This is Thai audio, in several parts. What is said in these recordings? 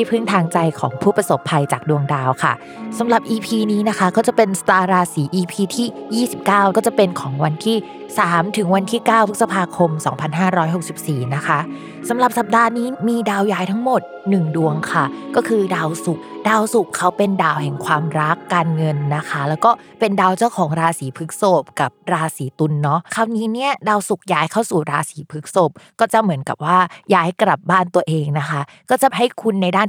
ที่พึ่งทางใจของผู้ประสบภัยจากดวงดาวค่ะสำหรับ EP นี้นะคะ ก็จะเป็นสตาร์ราศี EP ที่ 29 ก็จะเป็นของวันที่ 3 ถึงวันที่ 9 พฤษภาคม 2564 นะคะสำหรับสัปดาห์นี้มีดาวย้ายทั้งหมด 1 ดวงค่ะ ก็คือดาวศุกร์ดาวศุกร์เขาเป็นดาวแห่งความรักการเงินนะคะ แล้วก็เป็นดาวเจ้าของราศีพฤษภกับราศีตุลเนาะคราวนี้เนี่ยดาวศุกร์ย้ายเข้าสู่ราศีพฤษภก็จะเหมือนกับว่าย้ายกลับบ้านตัวเองนะคะ ก็จะให้คุณในด้าน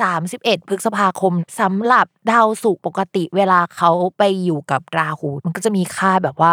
31 พฤษภาคมสำหรับดาวศุกร์ปกติเวลาเขาไปอยู่กับราหู มันก็จะมีค่าแบบว่า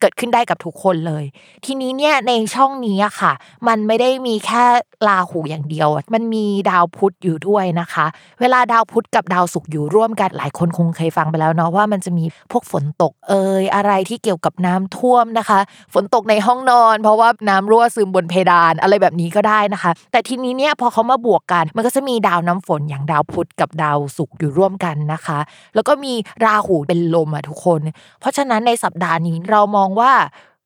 เกิดขึ้นได้กับทุกคนเลย ทีนี้เนี่ยในช่องนี้อะค่ะ มันไม่ได้มีแค่ ราหูอย่างเดียว มันมีดาวพุธอยู่ด้วยนะคะ เวลาดาวพุธกับดาวศุกร์อยู่ร่วมกันหลายคนคงเคยฟังไปแล้วเนาะว่ามันจะมีพวกฝนตกเอ่ยอะไรที่เกี่ยวกับน้ำท่วมนะคะ ฝนตกในห้องนอน เพราะว่าน้ำรั่วซึมบนเพดานอะไรแบบนี้ก็ได้นะคะ แต่ทีนี้เนี่ยพอเขามาบวกกัน มันก็จะมีดาวน้ำฝนอย่างดาวพุธกับดาวศุกร์อยู่ร่วมกันนะคะ แล้วก็มีราหูเป็นลมอะทุกคน เพราะฉะนั้นในสัปดาห์นี้เรามองว่า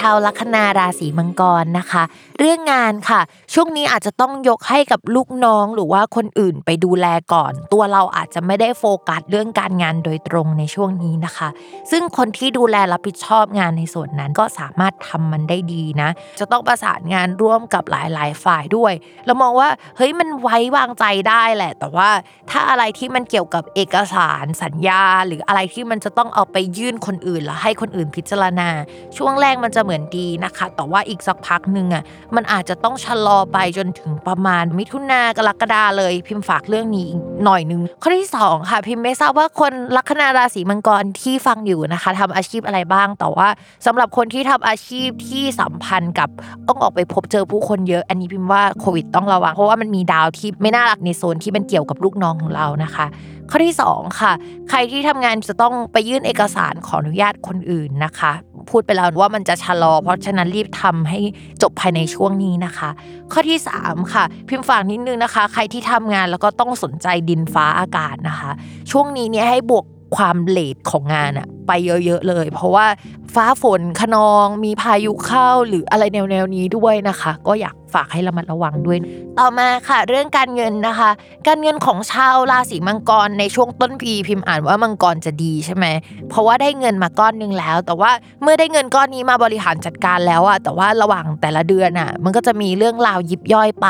ชาวลัคนาราศีมังกรนะคะ เรื่องงานค่ะ ช่วงนี้อาจจะต้องยกให้กับลูกน้องหรือว่าคนอื่นไปดูแลก่อน ตัวเราอาจจะไม่ได้โฟกัสเรื่องการงานโดยตรงในช่วงนี้นะคะ ซึ่งคนที่ดูแลรับผิดชอบงานในส่วนนั้นก็สามารถทำมันได้ดีนะ จะต้องประสานงานร่วมกับหลายๆ ฝ่ายด้วยเรามองว่าเฮ้ยมันไว้วางใจได้แหละ แต่ว่าถ้าอะไรที่มันเกี่ยวกับเอกสารสัญญา หรืออะไรที่มันจะต้องเอาไปยื่นคนอื่นแล้วให้คนอื่นพิจารณา ช่วงแรกมันจะเหมือนดีนะคะ แต่ว่าอีกสักพักหนึ่งอะมันอาจจะต้องชะลอไปจนถึงประมาณมิถุนากรกฎาเลยพิมพ์ฝากเรื่องนี้อีกหน่อยนึงข้อที่สองค่ะพิมพ์ไม่ทราบว่าคนลัคนาราศีมังกรที่ฟังอยู่นะคะทำอาชีพอะไรบ้าง แต่ว่าสำหรับคนที่ทำอาชีพที่สัมพันธ์กับต้องออกไปพบเจอผู้คนเยอะอันนี้พิมพ์ว่าโควิดต้องระวังเพราะว่ามันมีดาวที่ไม่น่ารักในโซนที่มันเกี่ยวกับลูกน้องของเรานะคะข้อที่ 2 ค่ะ ใครที่ทำงานจะต้องไปยื่นเอกสารขออนุญาตคนอื่นนะคะ พูดไปแล้วว่ามันจะชะลอ เพราะฉะนั้นรีบทำให้จบภายในช่วงนี้นะคะ ข้อที่ 3 ค่ะ พิมพ์ฝากนิดนึงนะคะ ใครที่ทำงานแล้วก็ต้องสนใจดินฟ้าอากาศนะคะ ช่วงนี้เนี่ยให้บวกความเลทของงานอะ ไปเยอะ ๆ เลย เพราะว่าฟ้าฝนขนองมีพายุเข้าหรืออะไรแนวๆนี้ด้วยนะคะ ก็อยากฝากให้ระมัดระวังด้วย ต่อมาค่ะ เรื่องการเงินนะคะ การเงินของชาวราศีมังกรในช่วงต้นปีพิมพ์อ่านว่ามังกรจะดีใช่ไหมเพราะว่าได้เงินมาก้อนนึงแล้ว แต่ว่าเมื่อได้เงินก้อนนี้มาบริหารจัดการแล้วอะแต่ว่าระหว่างแต่ละเดือนอะมันก็จะมีเรื่องราวยิบย่อยไป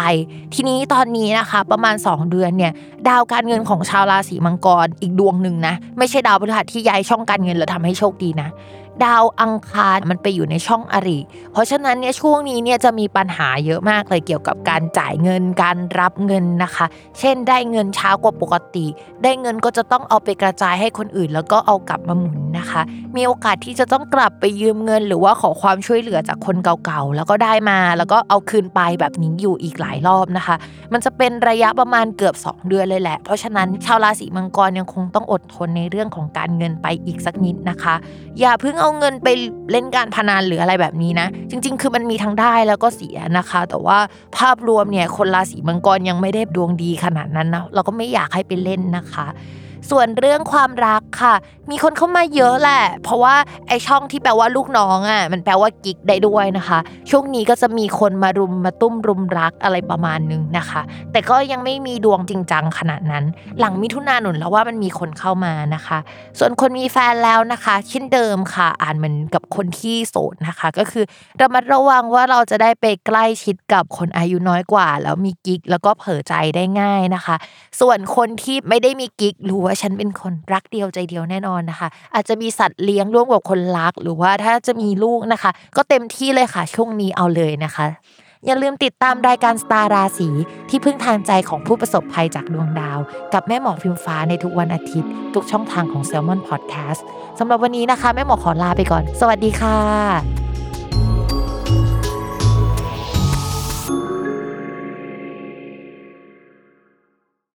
ทีนี้ตอนนี้นะคะ ประมาณ 2 เดือนเนี่ยดาวการเงินของชาวราศีมังกรอีกดวงหนึ่งนะไม่ใช่ดาวพฤหัสที่ย้ายช่องการเงินแล้วทำให้โชคดีนะ ดาวอังคารมันไปอยู่ในช่องอริ เพราะฉะนั้นเนี่ยช่วงนี้เนี่ยจะมีปัญหาเยอะมากเลยเกี่ยวกับการจ่ายเงินการรับเงินนะคะ เช่นได้เงินช้ากว่าปกติ ได้เงินก็จะต้องเอาไปกระจายให้คนอื่น แล้วก็เอากลับมาหมุนนะคะ มีโอกาสที่จะต้องกลับไปยืมเงิน หรือว่าขอความช่วยเหลือจากคนเก่าๆแล้วก็ได้มา แล้วก็เอาคืนไปแบบนี้อยู่อีกหลายรอบนะคะ มันจะเป็นระยะประมาณเกือบ 2 เดือนเลยแหละ เพราะฉะนั้นชาวราศีมังกรยังคงต้องอดทนในเรื่องของการเงินไปอีกสักนิดนะคะ อย่าเพิ่งเอาเงินไปเล่นการพนันหรืออะไรแบบนี้นะ จริง ๆ คือมันมีทั้งได้แล้วก็เสียนะคะ แต่ว่าภาพรวมเนี่ยคนราศีมังกรยังไม่ได้ดวงดีขนาดนั้นนะเราก็ไม่อยากให้ไปเล่นนะคะ ส่วนเรื่องความรักค่ะ มีคนเข้ามาเยอะแหละ เพราะว่าไอช่องที่แปลว่าลูกน้องอะมันแปลว่ากิ๊กได้ด้วยนะคะ ช่วงนี้ก็จะมีคนมารุมมาตุ้มรุมรักอะไรประมาณนึงนะคะ แต่ก็ยังไม่มีดวงจริงจังขนาดนั้น หลังมิถุนาหนุนแล้วว่ามันมีคนเข้ามานะคะ ส่วนคนมีแฟนแล้วนะคะเช่นเดิมค่ะ อ่านมือนกับคนที่โสดนะคะ ก็คือระมัดระวังว่าเราจะได้ไปใกล้ชิดกับคนอายุน้อยกว่า แล้วมีกิ๊กแล้วก็เผลอใจได้ง่ายนะคะ ส่วนคนที่ไม่ได้มีกิ๊กหรู้ว่าฉันเป็นคนรักเดียวใจเดียวแน่นอนนะคะ อาจจะมีสัตว์เลี้ยงร่วมกับคนรัก หรือว่าถ้าจะมีลูกนะคะ ก็เต็มที่เลยค่ะช่วงนี้เอาเลยนะคะ อย่าลืมติดตามรายการสตาร์ราศีที่พึ่งทางใจของผู้ประสบภัยจากดวงดาว กับแม่หมอพิมฟ้าในทุกวันอาทิตย์ ทุกช่องทางของ s ซ l m o n Podcast สำหรับวันนี้นะคะ แม่หมอขอลาไปก่อน สวัสดีค่ะ